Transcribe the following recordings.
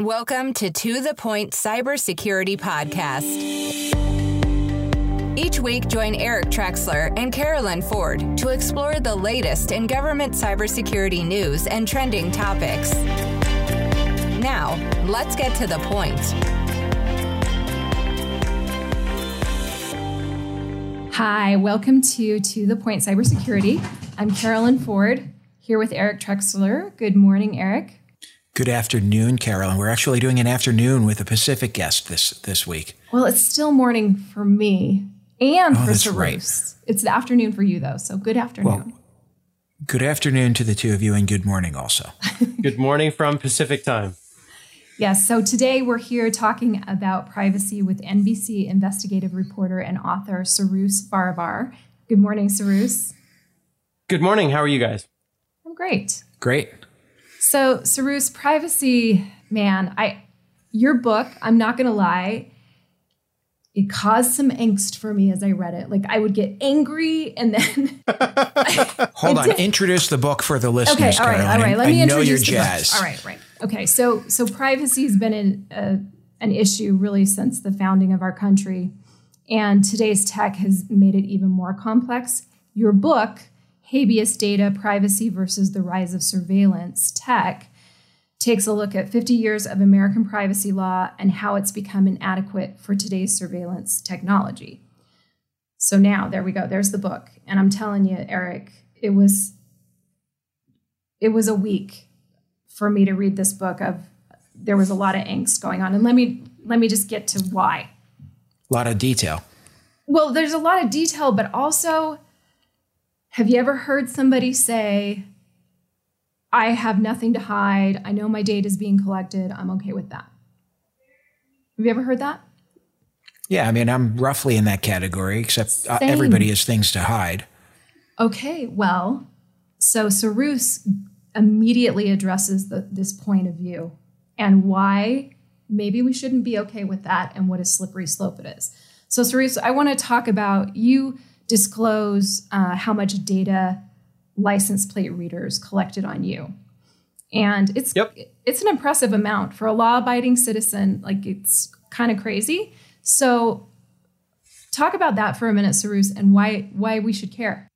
Welcome to To The Point Cybersecurity Podcast. Each week, join Eric Trexler and Carolyn Ford to explore the latest in government cybersecurity news and trending topics. Now, let's get to the point. Hi, welcome to To The Point Cybersecurity. I'm Carolyn Ford here with Eric Trexler. Good morning, Eric. Good afternoon, Carolyn. We're actually doing an afternoon with a Pacific guest this this week. Well, it's still morning for me and Oh, for that's right. It's the afternoon for you, though. So good afternoon. Well, good afternoon to the two of you, and good morning also. Good morning from Pacific time. yes. So today we're here talking about privacy with NBC investigative reporter and author Cyrus Farivar. Good morning, Cyrus. Good morning. How are you guys? I'm great. Great. So, Cyrus, privacy, man, I your book, I'm not gonna lie, it caused some angst for me as I read it. Like I would get angry and then Hold on. Introduce the book for the listeners, Okay, all right, Carolyn. all right. Let I me know introduce you're jazzed. All right, right. Okay, so so privacy has been an uh, an issue really since the founding of our country, and today's tech has made it even more complex. Your book, Habeas Data: Privacy versus the Rise of Surveillance Tech, takes a look at 50 years of American privacy law and how it's become inadequate for today's surveillance technology. So now there we go. There's the book, and I'm telling you, Eric, it was it was a week for me to read this book of there was a lot of angst going on and let me let me just get to why A lot of detail. well there's a lot of detail but also have you ever heard somebody say i have nothing to hide i know my data is being collected i'm okay with that have you ever heard that Yeah, I mean, I'm roughly in that category, except uh, Same. everybody has things to hide. Okay, well, so Cyrus immediately addresses the, this point of view and why maybe we shouldn't be okay with that and what a slippery slope it is. So, Cyrus, I want to talk about you disclose uh, how much data license plate readers collected on you. And it's Yep. it's an impressive amount for a law-abiding citizen. Like it's kind of crazy. So, talk about that for a minute, Cyrus, and why why we should care.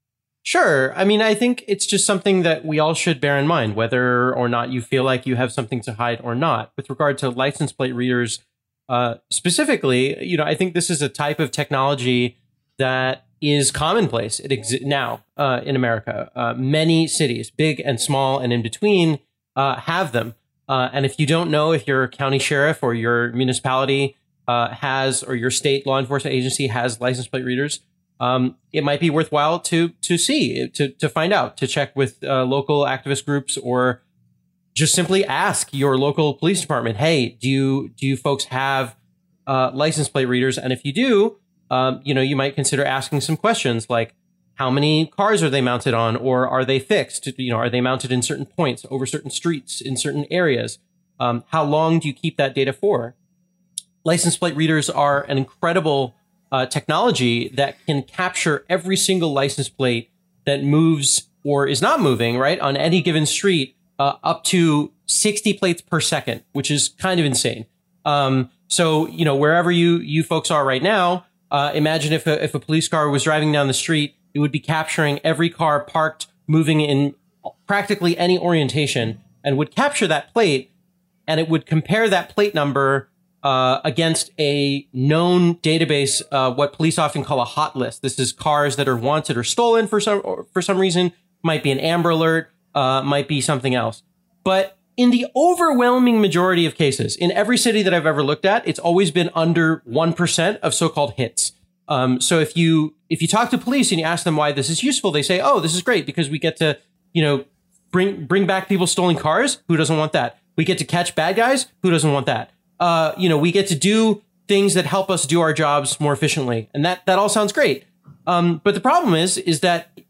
Sure. I mean, I think it's just something that we all should bear in mind, whether or not you feel like you have something to hide or not. With regard to license plate readers, uh, specifically, you know, I think this is a type of technology that is commonplace. It exists now uh, in America. Uh, many cities, big and small and in between, uh, have them. Uh, and if you don't know if your county sheriff or your municipality uh, has, or your state law enforcement agency has license plate readers, um, it might be worthwhile to to see to to find out to check with uh, local activist groups or just simply ask your local police department hey do you do you folks have license plate readers and if you do um, you know you might consider asking some questions like how many cars are they mounted on or are they fixed? You know are they mounted in certain points over certain streets in certain areas? Um, how long do you keep that data for? License plate readers are an incredible uh, technology that can capture every single license plate that moves or is not moving right on any given street uh, up to 60 plates per second which is kind of insane. Um, so you know wherever you you folks are right now uh, imagine if a, if a police car was driving down the street it would be capturing every car parked moving in practically any orientation and would capture that plate and it would compare that plate number uh, against a known database, uh, what police often call a hot list. This is cars that are wanted or stolen for some or for some reason. Might be an Amber Alert, uh, might be something else. But in the overwhelming majority of cases, in every city that I've ever looked at, it's always been under one percent of so-called hits. Um, so if you if you talk to police and you ask them why this is useful, they say, "Oh, this is great because we get to you know bring bring back people stolen cars. Who doesn't want that? We get to catch bad guys. Who doesn't want that? Uh, you know, we get to do things that help us do our jobs more efficiently, and that that all sounds great. Um, but the problem is, is that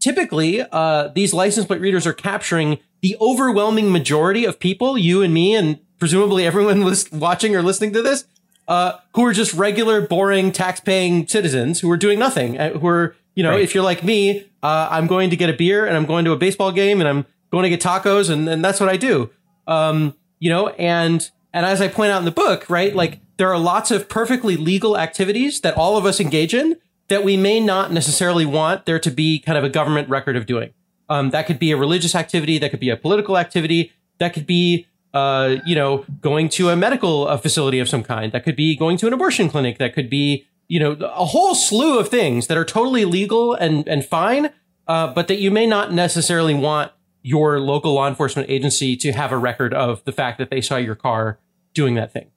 typically uh, these license plate readers are capturing the overwhelming majority of people, you and me, and presumably everyone lis- watching or listening to this, uh, who are just regular, boring, tax-paying citizens who are doing nothing. uh, Who are, you know, Right. if you're like me, uh, I'm going to get a beer and I'm going to a baseball game and I'm going to get tacos and, and that's what I do. Um, you know, and and as I point out in the book, right, like there are lots of perfectly legal activities that all of us engage in that we may not necessarily want there to be kind of a government record of doing. Um, that could be a religious activity, that could be a political activity, that could be uh, you know, going to a medical uh, facility of some kind. That could be going to an abortion clinic. That could be, you know, a whole slew of things that are totally legal and and fine, uh, but that you may not necessarily want your local law enforcement agency to have a record of the fact that they saw your car doing that thing.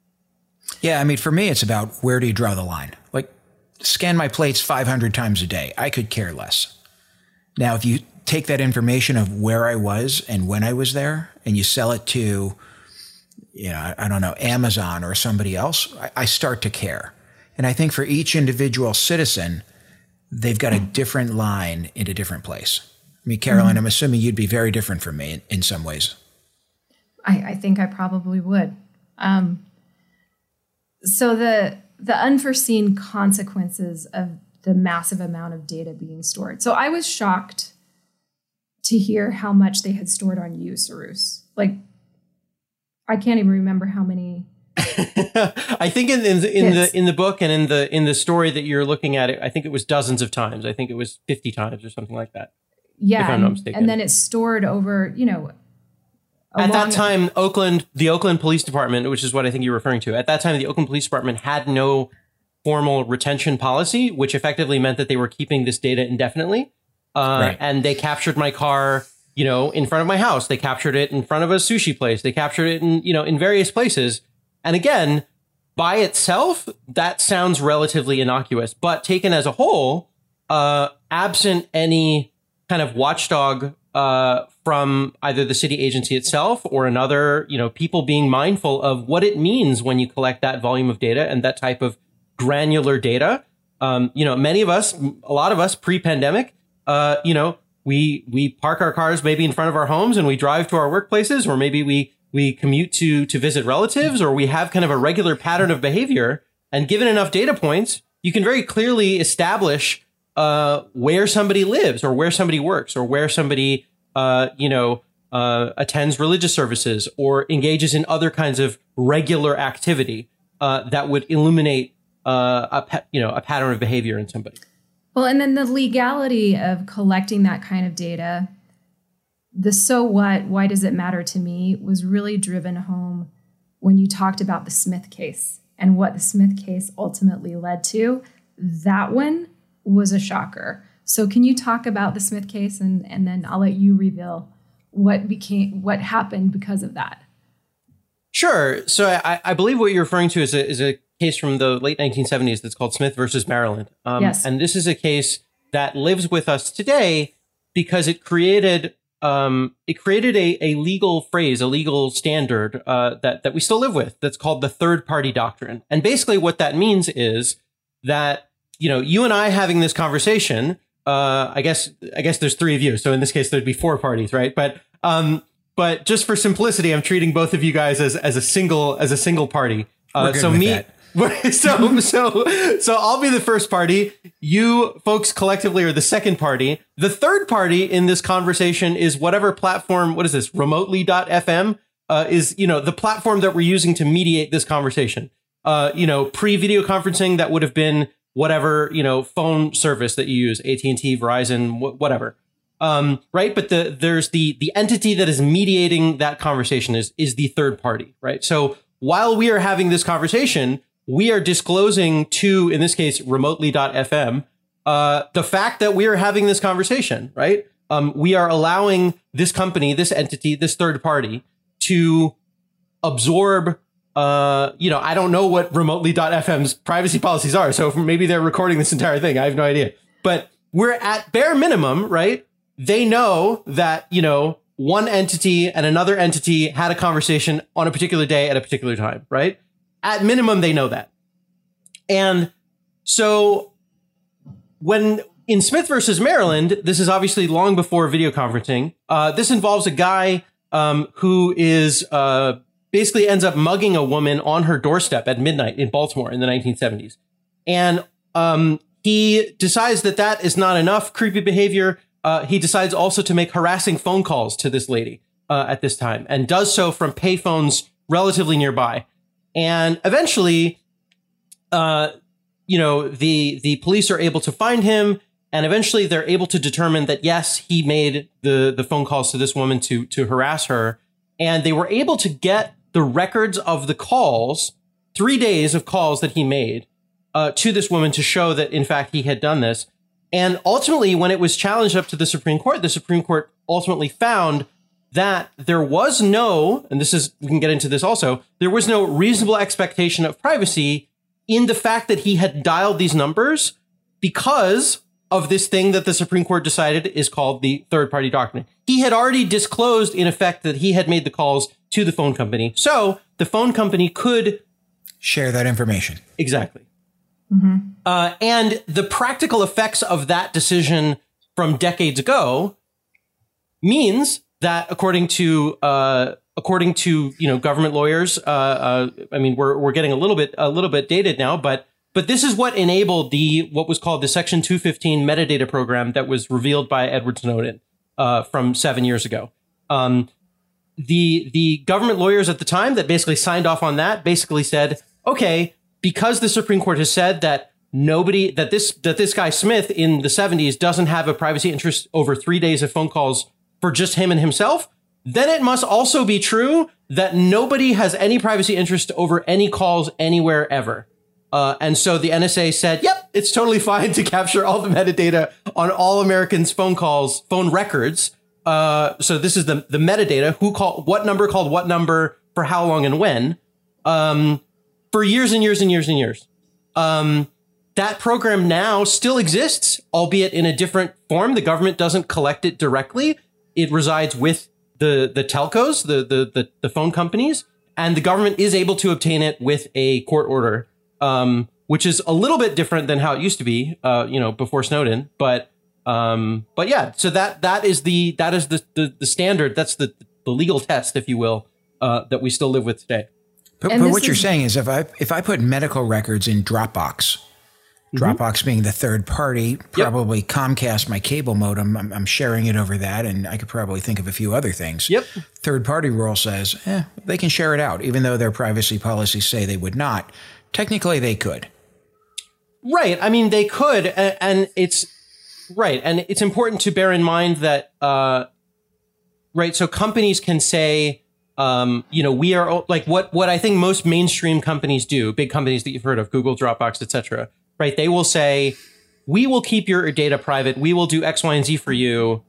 Yeah, I mean, for me, it's about where do you draw the line? Like, scan my plates 500 times a day. I could care less. Now, if you take that information of where I was and when I was there and you sell it to, you know, I don't know, Amazon or somebody else, I, I start to care. And I think for each individual citizen, they've got a different line in a different place. I mean, Caroline, mm-hmm. I'm assuming you'd be very different from me in, in some ways. I, I, think I probably would. Um, so the the unforeseen consequences of the massive amount of data being stored. So I was shocked to hear how much they had stored on you, Cyrus. Like, I can't even remember how many. I think in, in, the, in the in the book and in the in the story that you're looking at it, I think it was dozens of times. I think it was fifty times or something like that. Yeah, and, and, then it's stored over. You know, at that time, Oakland, the Oakland Police Department, which is what I think you're referring to, at that time, the Oakland Police Department had no formal retention policy, which effectively meant that they were keeping this data indefinitely. Uh, right. And they captured my car, you know, in front of my house. They captured it in front of a sushi place. They captured it in, you know, in various places. And again, by itself, that sounds relatively innocuous, but taken as a whole, uh, absent any kind of watchdog uh, from either the city agency itself or another, you know, people being mindful of what it means when you collect that volume of data and that type of granular data. Um, you know, many of us, a lot of us pre-pandemic, uh, you know, we we park our cars maybe in front of our homes and we drive to our workplaces, or maybe we we commute to to visit relatives, or we have kind of a regular pattern of behavior. And given enough data points, you can very clearly establish uh, where somebody lives, or where somebody works, or where somebody uh, you know uh, attends religious services, or engages in other kinds of regular activity uh, that would illuminate uh, a you know a pattern of behavior in somebody. Well, and then the legality of collecting that kind of data, the so what, why does it matter to me, was really driven home when you talked about the Smith case and what the Smith case ultimately led to. That one was a shocker. So, can you talk about the Smith case and, and then I'll let you reveal what became what happened because of that? Sure. So I, I believe what you're referring to is a, is a case from the late 1970s that's called Smith versus Maryland. Um, yes. And this is a case that lives with us today because it created um, it created a, a legal phrase, a legal standard uh, that that we still live with. That's called the third party doctrine. And basically, what that means is that you know you and I having this conversation. Uh, I guess I guess there's three of you, so in this case there'd be four parties, right? But um, but just for simplicity, I'm treating both of you guys as as a single as a single party. Uh, so me, that. so so so I'll be the first party. You folks collectively are the second party. The third party in this conversation is whatever platform. What is this? Remotely.fm uh, is you know the platform that we're using to mediate this conversation. Uh, you know, pre video conferencing that would have been whatever you know phone service that you use, AT and T, Verizon, wh- whatever. Um, right, but the there's the the entity that is mediating that conversation is is the third party, right? So while we are having this conversation, we are disclosing to, in this case, remotely.fm, uh, the fact that we are having this conversation, right? Um, we are allowing this company, this entity, this third party to absorb uh, you know, I don't know what remotely.fm's privacy policies are. So maybe they're recording this entire thing. I have no idea. But we're at bare minimum, right? They know that, you know, one entity and another entity had a conversation on a particular day at a particular time, right? At minimum, they know that. And so when in Smith versus Maryland, this is obviously long before video conferencing. Uh, this involves a guy um, who is uh, basically ends up mugging a woman on her doorstep at midnight in Baltimore in the 1970s. And um, he decides that that is not enough creepy behavior. Uh, he decides also to make harassing phone calls to this lady uh, at this time and does so from payphones relatively nearby. And eventually, uh, you know, the the police are able to find him, and eventually they're able to determine that yes, he made the the phone calls to this woman to to harass her, and they were able to get the records of the calls, three days of calls that he made uh, to this woman to show that in fact he had done this. And ultimately, when it was challenged up to the Supreme Court, the Supreme Court ultimately found that there was no, and this is, we can get into this also, there was no reasonable expectation of privacy in the fact that he had dialed these numbers because of this thing that the Supreme Court decided is called the third party doctrine. He had already disclosed, in effect, that he had made the calls to the phone company. So the phone company could share that information. Exactly. Uh, and the practical effects of that decision from decades ago means that, according to uh, according to you know government lawyers, uh, uh, I mean we're we're getting a little bit a little bit dated now, but but this is what enabled the what was called the Section 215 metadata program that was revealed by Edward Snowden uh, from seven years ago. Um, the the government lawyers at the time that basically signed off on that basically said, okay, because the Supreme Court has said that nobody that this that this guy Smith in the 70s doesn't have a privacy interest over 3 days of phone calls for just him and himself, then it must also be true that nobody has any privacy interest over any calls anywhere ever. Uh, and so the NSA said, yep, it's totally fine to capture all the metadata on all Americans' phone calls, phone records. Uh, so this is the, the metadata, who called, what number called what number for how long and when. Um, for years and years and years and years. Um, that program now still exists, albeit in a different form. The government doesn't collect it directly. It resides with the, the telcos, the, the, the, the phone companies, and the government is able to obtain it with a court order, um, which is a little bit different than how it used to be, uh, you know, before Snowden. But, um, but yeah, so that, that is the, that is the, the, the standard. That's the, the legal test, if you will, uh, that we still live with today. But, but what you're saying is if I if I put medical records in Dropbox, mm-hmm. Dropbox being the third party, probably yep. Comcast, my cable modem, I'm, I'm, sharing it over that, and I could probably think of a few other things. Yep. Third party rule says, eh, they can share it out, even though their privacy policies say they would not. Technically, they could. Right. I mean, they could, and, and it's right, and it's important to bear in mind that, uh, right. So companies can say um, you know, we are like what what I think most mainstream companies do, big companies that you've heard of, Google, Dropbox, etc. Right? They will say, "We will keep your data private. We will do X, Y, and Z for you,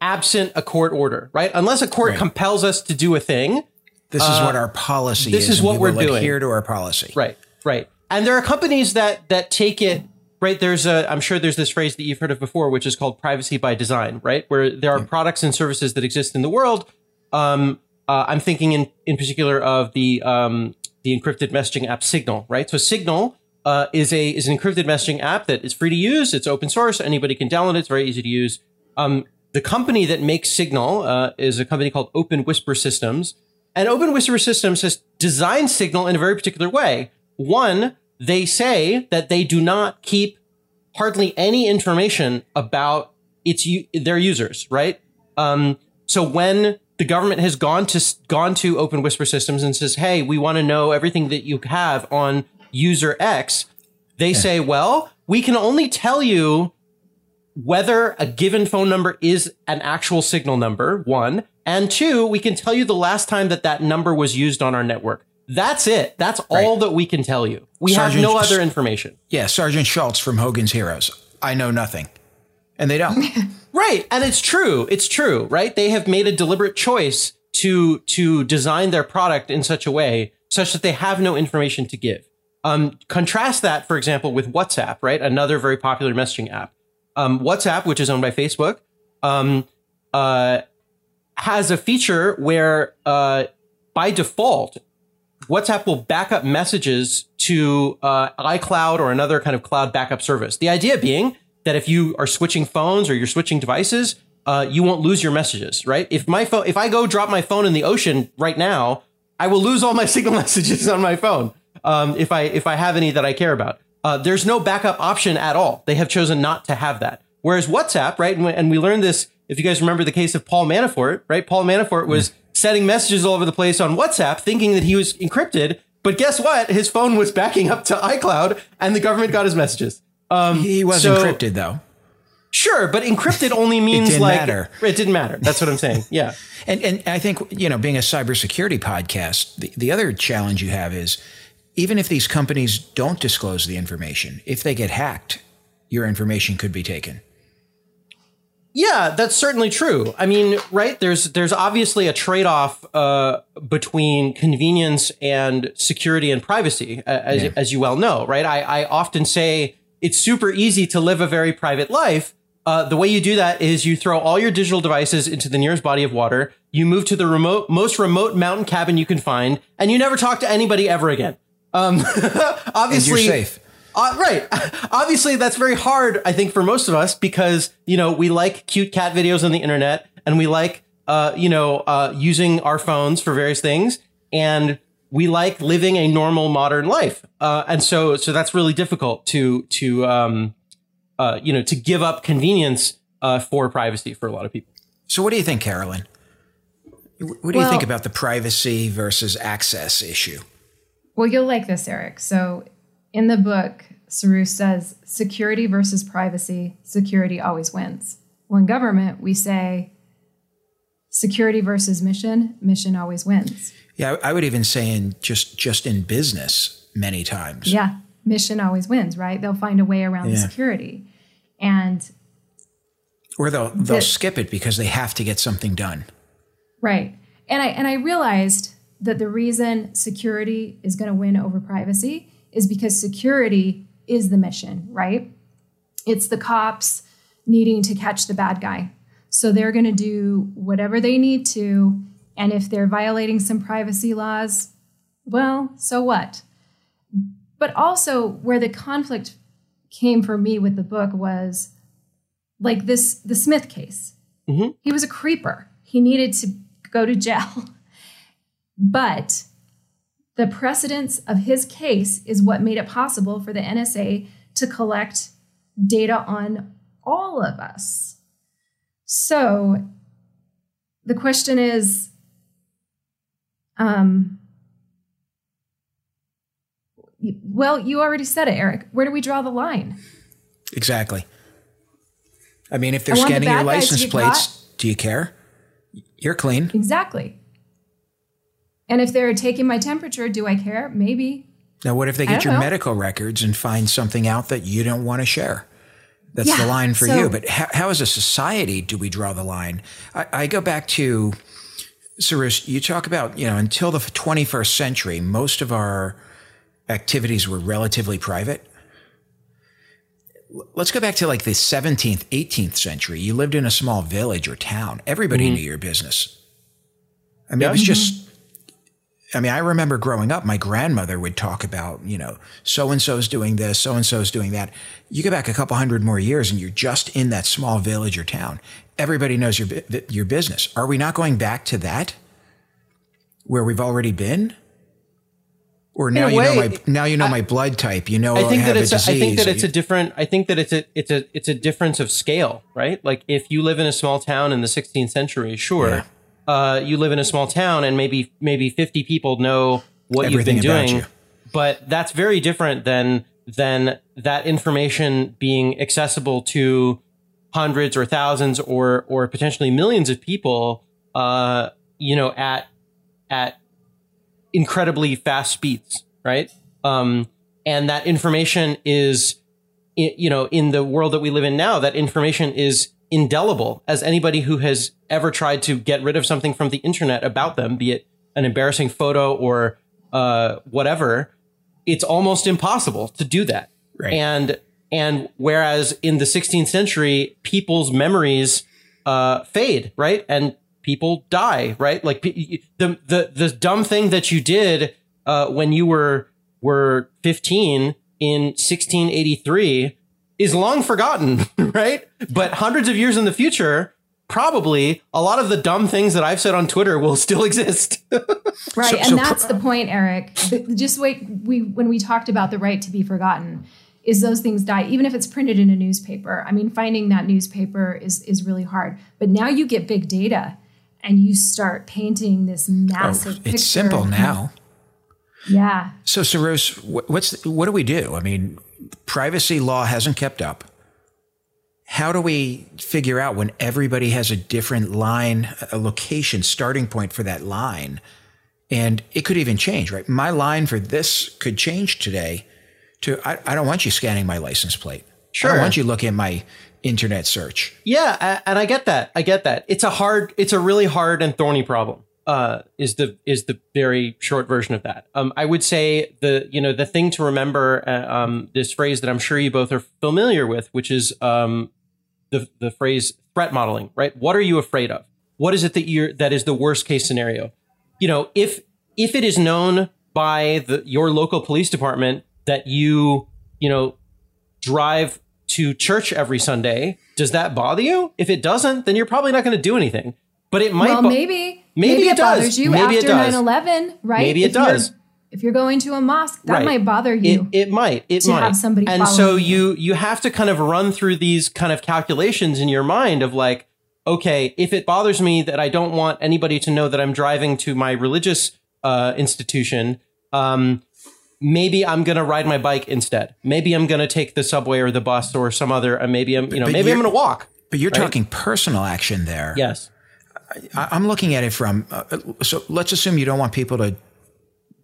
absent a court order." Right? Unless a court right. compels us to do a thing. This is uh, what our policy this is. is what we we're doing. Adhere to our policy. Right. Right. And there are companies that that take it right there's a i'm sure there's this phrase that you've heard of before which is called privacy by design right where there are yeah. products and services that exist in the world um, uh, I'm thinking in, in particular of the um, the encrypted messaging app Signal, right? So Signal uh, is a is an encrypted messaging app that is free to use. It's open source. Anybody can download it. It's very easy to use. Um, the company that makes Signal uh, is a company called Open Whisper Systems, and Open Whisper Systems has designed Signal in a very particular way. One, they say that they do not keep hardly any information about its their users, right? Um, so when the government has gone to gone to Open Whisper Systems and says, "Hey, we want to know everything that you have on user X." They yeah. say, "Well, we can only tell you whether a given phone number is an actual signal number, one, and two, we can tell you the last time that that number was used on our network. That's it. That's right. all that we can tell you. We Sergeant, have no other information. Yeah, Sergeant Schultz from Hogan's Heroes. I know nothing. And they don't. Right. And it's true. It's true, right? They have made a deliberate choice to to design their product in such a way such that they have no information to give. Um, contrast that, for example, with WhatsApp, right? Another very popular messaging app. Um, WhatsApp, which is owned by Facebook, um, uh, has a feature where, uh, by default, WhatsApp will back up messages to uh, iCloud or another kind of cloud backup service. The idea being that if you are switching phones or you're switching devices, uh, you won't lose your messages, right? If my phone, if I go drop my phone in the ocean right now, I will lose all my signal messages on my phone. Um, if I if I have any that I care about, uh, there's no backup option at all. They have chosen not to have that. Whereas WhatsApp, right, and we learned this If you guys remember the case of Paul Manafort, right? Paul Manafort was sending messages all over the place on WhatsApp thinking that he was encrypted. But guess what? His phone was backing up to iCloud and the government got his messages. Um, he was so- encrypted though. Sure, but encrypted only means didn't like matter. it didn't matter. That's what I'm saying. Yeah. And and I think you know, being a cybersecurity podcast, the, the other challenge you have is even if these companies don't disclose the information, if they get hacked, your information could be taken. Yeah, that's certainly true. I mean, right? There's there's obviously a trade off uh, between convenience and security and privacy, as, Yeah. as you well know, right? I, I often say it's super easy to live a very private life. Uh, the way you do that is you throw all your digital devices into the nearest body of water. You move to the remote, most remote mountain cabin you can find, and you never talk to anybody ever again. Um, And obviously, you're safe. uh, right. Obviously, that's very hard, I think, for most of us because, you know, we like cute cat videos on the internet and we like, uh, you know, uh, using our phones for various things. And we like living a normal modern life. Uh, and so, so that's really difficult to, to, um, uh, you know, to give up convenience, uh, for privacy for a lot of people. So what do you think, Carolyn? What do you think about the privacy versus access issue? Well, you'll like this, Eric. So, in the book, Saru says security versus privacy, security always wins. Well, in government, we say security versus mission, mission always wins. Yeah, I would even say in just just in business many times. Yeah, mission always wins, right? They'll find a way around the Yeah. security. And Or they'll they'll The- skip it because they have to get something done. Right. And I and I realized that the reason security is going to win over privacy is because security is the mission, right? It's the cops needing to catch the bad guy. So they're going to do whatever they need to and if they're violating some privacy laws, well, so what? But also where the conflict came for me with the book was like this the Smith case. Mm-hmm. He was a creeper. He needed to go to jail. But the precedence of his case is what made it possible for the NSA to collect data on all of us. So the question is um, well, you already said it, Eric. Where do we draw the line? Exactly. I mean, if they're want the scanning your bad guys to license plates, do you care? You're clean. Exactly. And if they're taking my temperature, do I care? Maybe. Now, what if they get your know. medical records and find something out that you don't want to share? That's the line for so- you. But how, how, as a society, do we draw the line? I, I go back to, Cyrus, you talk about, you know, until the 21st century, most of our activities were relatively private. Let's go back to like the 17th, 18th century. You lived in a small village or town. Everybody mm-hmm. knew your business. I mean, Yeah. it was just mm-hmm. I mean, I remember growing up, my grandmother would talk about, you know, so and so's doing this, so and so's doing that. You go back a couple hundred more years and you're just in that small village or town. Everybody knows your your business. Are we not going back to that where we've already been? Or now you know my now you know my blood type. You know I think have that it's a a. I think that it's a different I think that it's a it's a it's a difference of scale, right? Like if you live in a small town in the 16th century, sure. Yeah. Uh, you live in a small town and maybe maybe 50 people know what Everything you've been doing. you. But that's very different than than that information being accessible to hundreds or thousands or or potentially millions of people uh, you know at at incredibly fast speeds, right? Um, and that information is, you know, in the world that we live in now, that information is indelible. As anybody who has ever tried to get rid of something from the internet about them, be it an embarrassing photo or uh, whatever, it's almost impossible to do that. Right. And and whereas in the 16th century, people's memories uh, fade, right? And people die, right? Like the the the dumb thing that you did uh, when you were were 15 in 1683 is long forgotten, right? But hundreds of years in the future, probably a lot of the dumb things that I've said on Twitter will still exist. Right, So- and so that's pro- the point, Eric. Just wait. We when we talked about the right to be forgotten, is those things die, even if it's printed in a newspaper. I mean, finding that newspaper is is really hard. But now you get big data and you start painting this massive oh, picture. It's simple now. Yeah. So, Cyrus, what's what do we do? I mean, privacy law hasn't kept up. How do we figure out when everybody has a different line, a location, starting point for that line? And it could even change, right? My line for this could change today to I, I don't want you scanning my license plate. Sure. I don't want you looking at my internet search. Yeah, and I get that. I get that. It's a hard, it's a really hard and thorny problem. Uh, is the is the very short version of that. Um, I would say the you know the thing to remember uh, um, this phrase that I'm sure you both are familiar with, which is um, the the phrase threat modeling. Right? What are you afraid of? What is it that you're that is the worst case scenario? You know, if if it is known by the your local police department that you you know drive to church every Sunday, does that bother you? If it doesn't, then you're probably not going to do anything. But it might. Well, bo- maybe, maybe, maybe it, it does. bothers you maybe after 9/11, right? Maybe it if you're- does. If you're going to a mosque, that Right. might bother you. It, it might. It to might. have somebody and so you. you you have to kind of run through these kind of calculations in your mind of like, okay, if it bothers me that I don't want anybody to know that I'm driving to my religious uh, institution, um, maybe I'm gonna ride my bike instead. Maybe I'm gonna take the subway or the bus or some other. Uh, maybe I'm you know but maybe I'm gonna walk. But you're Right. talking personal action there. Yes. I- I'm looking at it from, uh, so let's assume you don't want people to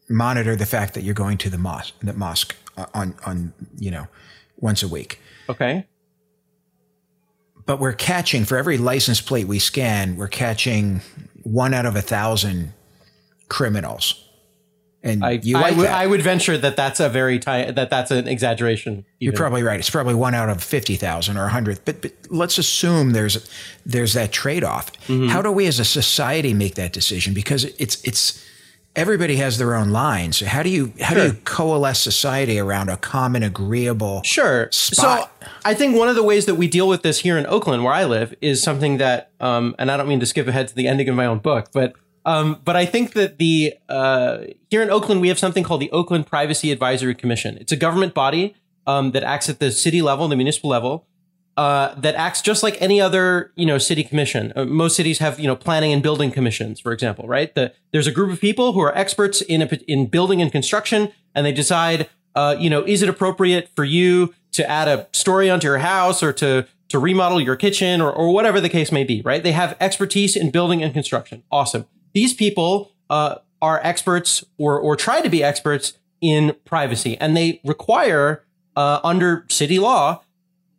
monitor the fact that you're going to the mosque, the mosque uh, on, on, you know, once a week. Okay. But we're catching, for every license plate we scan, we're catching one out of a thousand criminals. And I you I like would- that. I would venture that that's a very ti- that that's an exaggeration. You're probably right. It's probably one out of fifty thousand or a hundred. But, but let's assume there's there's that trade off. Mm-hmm. How do we as a society make that decision? Because it's it's everybody has their own lines. So how do you how do you coalesce society around a common agreeable Sure. spot? So I think one of the ways that we deal with this here in Oakland, where I live, is something that, um, and I don't mean to skip ahead to the ending of my own book, but um, but I think that the uh, here in Oakland we have something called the Oakland Privacy Advisory Commission. It's a government body um, that acts at the city level, the municipal level, uh, that acts just like any other you know city commission. Uh, most cities have you know planning and building commissions, for example, right? The, there's a group of people who are experts in a, in building and construction, and they decide, uh, you know, is it appropriate for you to add a story onto your house or to to remodel your kitchen or or whatever the case may be, right? They have expertise in building and construction. Awesome. These people uh, are experts or or try to be experts in privacy, and they require uh, under city law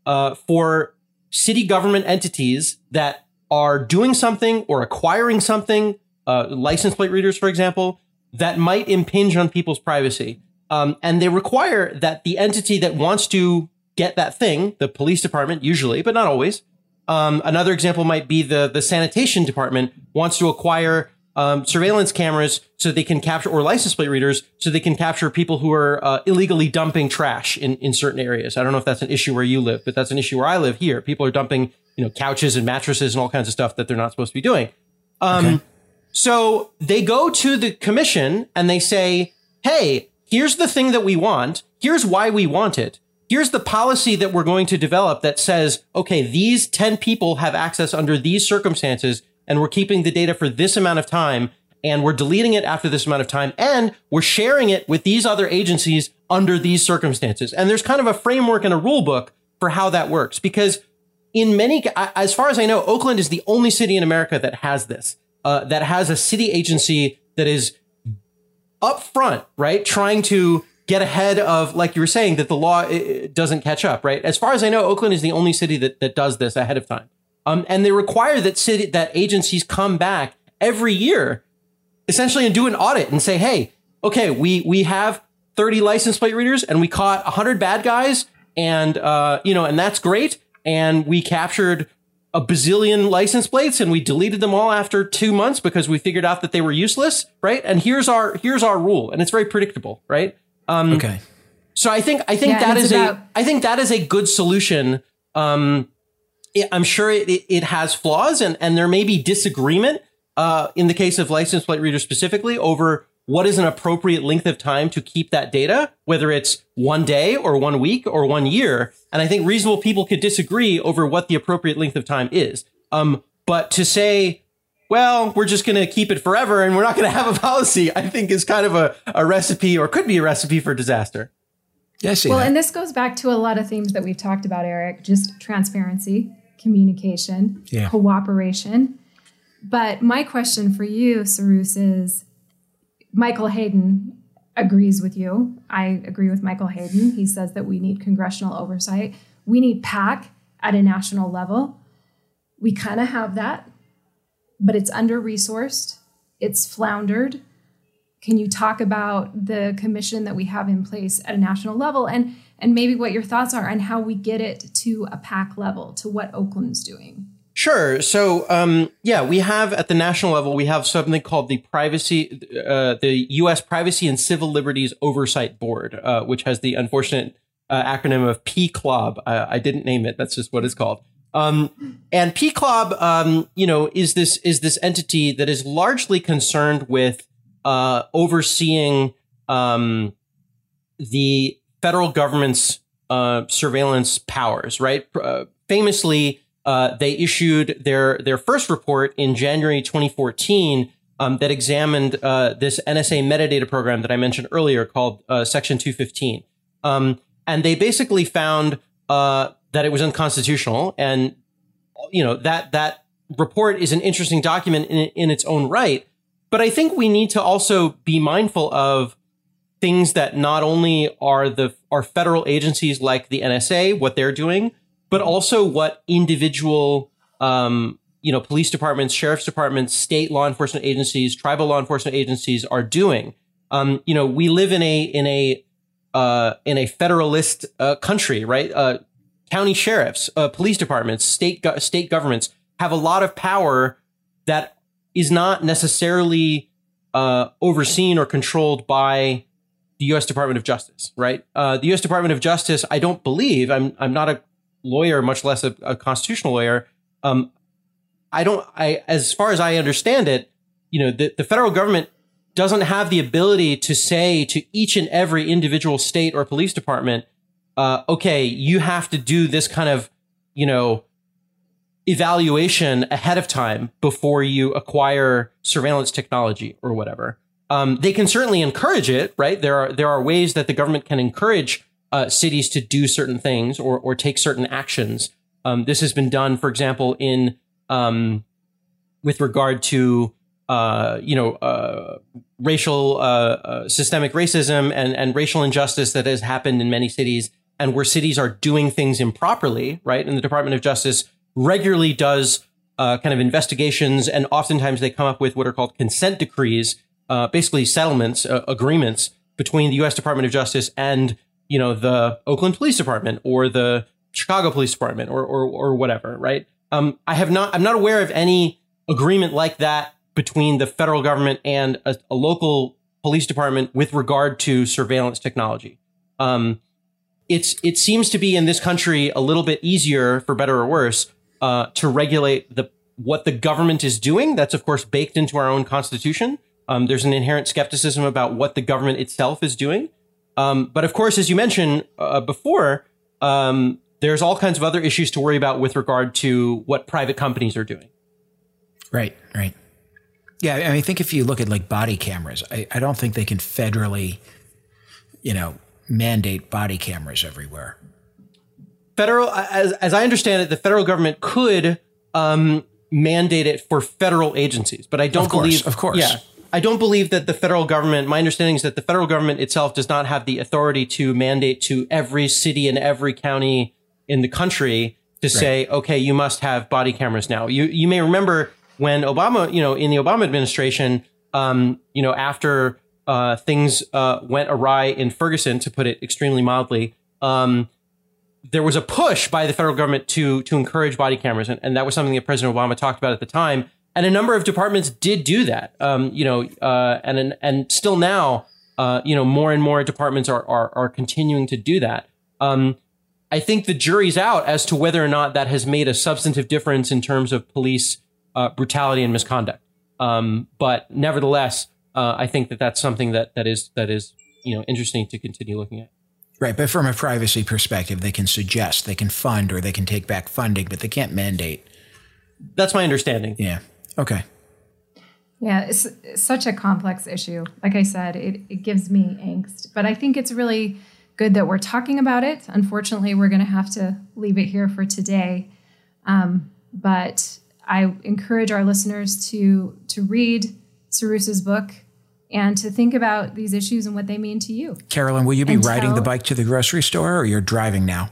uh, for city government entities that are doing something or acquiring something, uh, license plate readers, for example, that might impinge on people's privacy. Um, and they require that the entity that wants to get that thing, the police department usually, but not always. Um, another example might be the the sanitation department wants to acquire um, surveillance cameras so they can capture or license plate readers so they can capture people who are uh, illegally dumping trash in, in certain areas. I don't know if that's an issue where you live, but that's an issue where I live here. People are dumping you know couches and mattresses and all kinds of stuff that they're not supposed to be doing. Um, Okay. So they go to the commission and they say, hey, here's the thing that we want. Here's why we want it. Here's the policy that we're going to develop that says, okay, these 10 people have access under these circumstances, and we're keeping the data for this amount of time, and we're deleting it after this amount of time, and we're sharing it with these other agencies under these circumstances. And there's kind of a framework and a rule book for how that works because in many, as far as I know, Oakland is the only city in America that has this, uh, that has a city agency that is up front, right? Trying to get ahead of, like you were saying, that the law uh, doesn't catch up, right? As far as I know, Oakland is the only city that, that does this ahead of time. Um, and they require that city, that agencies come back every year, essentially and do an audit and say, hey, okay, we, we have 30 license plate readers and we caught 100 bad guys and, uh, you know, and that's great. And we captured a bazillion license plates and we deleted them all after two months because we figured out that they were useless, right? And here's our here's our rule, and it's very predictable, right? Um, okay. So I think I think Yeah, that it's is about- a I think that is a good solution. Um, it- I'm sure it, it, it has flaws, and and there may be disagreement uh, in the case of license plate readers specifically over what is an appropriate length of time to keep that data, whether it's one day or one week or one year. And I think reasonable people could disagree over what the appropriate length of time is. Um, but to say, well, we're just going to keep it forever and we're not going to have a policy, I think is kind of a, a recipe or could be a recipe for disaster. Yeah, well, that. and this goes back to a lot of themes that we've talked about, Eric. Just transparency, communication, yeah. cooperation. But my question for you, Cyrus, is Michael Hayden agrees with you. I agree with Michael Hayden. He says that we need congressional oversight. We need PAC at a national level. We kind of have that, but it's under resourced, it's floundered can you talk about the commission that we have in place at a national level and and maybe what your thoughts are on how we get it to a PAC level, to what Oakland's doing? Sure. So, um, yeah, we have at the national level, we have something called the Privacy, uh, the U.S. Privacy and Civil Liberties Oversight Board, uh, which has the unfortunate uh, acronym of PCLOB. I didn't name it. That's just what it's called. Um, and PCLOB, um, you know, is this is this entity that is largely concerned with uh, overseeing um, the federal government's uh, surveillance powers. Right, uh, famously, uh, they issued their their first report in January 2014 um, that examined uh, this NSA metadata program that I mentioned earlier called uh, Section 215, um, and they basically found that it was unconstitutional, and you know that that report is an interesting document in, in its own right but I think we need to also be mindful of things that not only are the are federal agencies like the NSA what they're doing, but also what individual um, you know police departments, sheriff's departments, state law enforcement agencies, tribal law enforcement agencies are doing. Um, you know, we live in a in a uh, in a federalist uh, country, right? Uh, county sheriffs, uh, police departments, state go- state governments have a lot of power that is not necessarily uh, overseen or controlled by the U.S. Department of Justice, right? Uh, the U.S. Department of Justice, I don't believe, I'm I'm not a lawyer, much less a, a constitutional lawyer. Um, I don't, I as far as I understand it, you know, the, the federal government doesn't have the ability to say to each and every individual state or police department, uh, okay, you have to do this kind of, you know, evaluation ahead of time before you acquire surveillance technology or whatever. Um, they can certainly encourage it, right? There are there are ways that the government can encourage uh, cities to do certain things or or take certain actions. Um, this has been done, for example, in um, with regard to uh, you know uh, racial uh, uh, systemic racism and and racial injustice that has happened in many cities, and where cities are doing things improperly, right? And the Department of Justice regularly does uh, kind of investigations, and oftentimes they come up with what are called consent decrees, uh, basically settlements, uh, agreements between the U.S. Department of Justice and you know the Oakland Police Department or the Chicago Police Department or or, or whatever. Right? Um, I have not. I'm not aware of any agreement like that between the federal government and a, a local police department with regard to surveillance technology. Um, it's it seems to be in this country a little bit easier, for better or worse, uh, to regulate the what the government is doing. That's of course baked into our own constitution. Um, there's an inherent skepticism about what the government itself is doing. Um, but of course, as you mentioned uh, before, um, there's all kinds of other issues to worry about with regard to what private companies are doing. Right, right. Yeah, I mean, I think if you look at like body cameras, I, I don't think they can federally, you know, mandate body cameras everywhere federal, as, as I understand it, the federal government could um, mandate it for federal agencies, but I don't of course, believe, of course, yeah, I don't believe that the federal government. My understanding is that the federal government itself does not have the authority to mandate to every city and every county in the country to right. say, okay, you must have body cameras now. You you may remember when Obama, you know, in the Obama administration, um, you know, after uh, things uh, went awry in Ferguson, to put it extremely mildly. Um, there was a push by the federal government to to encourage body cameras, and, and that was something that President Obama talked about at the time. And a number of departments did do that. Um, you know, uh, and and still now, uh, you know, more and more departments are are, are continuing to do that. Um, I think the jury's out as to whether or not that has made a substantive difference in terms of police uh, brutality and misconduct. Um, but nevertheless, uh, I think that that's something that that is that is you know interesting to continue looking at. Right, but from a privacy perspective, they can suggest, they can fund, or they can take back funding, but they can't mandate. That's my understanding. Yeah. Okay. Yeah, it's, such a complex issue. Like I said, it, it gives me angst, but I think it's really good that we're talking about it. Unfortunately, we're going to have to leave it here for today. Um, but I encourage our listeners to to read Cyrus's book and to think about these issues and what they mean to you. Carolyn, will you be And riding the bike to the grocery store or you're driving now?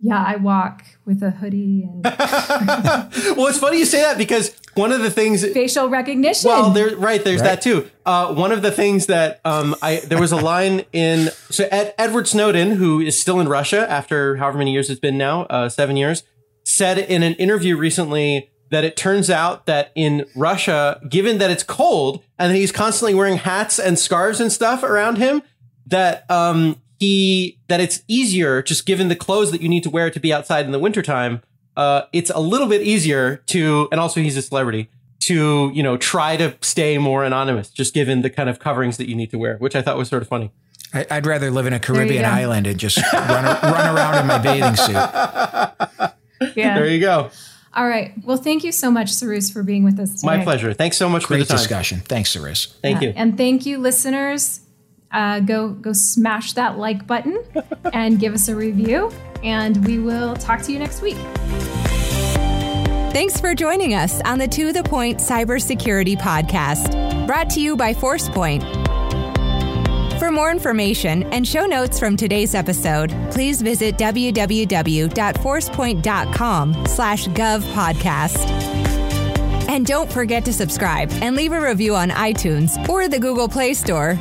Yeah, I walk with a hoodie and Well, it's funny you say that because one of the things facial recognition. Well, there, right. There's Right. that too. Uh, one of the things that um, I there was a line in so Ed, Edward Snowden, who is still in Russia after however many years it's been now, uh, seven years, said in an interview recently that it turns out that in Russia, given that it's cold and that he's constantly wearing hats and scarves and stuff around him, that um, he that it's easier just given the clothes that you need to wear to be outside in the wintertime uh, it's a little bit easier to, and also he's a celebrity, to, you know, try to stay more anonymous, just given the kind of coverings that you need to wear, which I thought was sort of funny. I, I'd rather live in a Caribbean island and just run, run around in my bathing suit. yeah. There you go. All right. Well, thank you so much, Cyrus, for being with us today. My pleasure. Thanks so much for the time. discussion. Thanks, Cyrus. Thank Yeah. you. And thank you, listeners. Uh, go go smash that like button and give us a review. And we will talk to you next week. Thanks for joining us on the To The Point Cybersecurity Podcast, brought to you by ForcePoint. For more information and show notes from today's episode, please visit www.forcepoint.com slash gov podcast. And don't forget to subscribe and leave a review on iTunes or the Google Play Store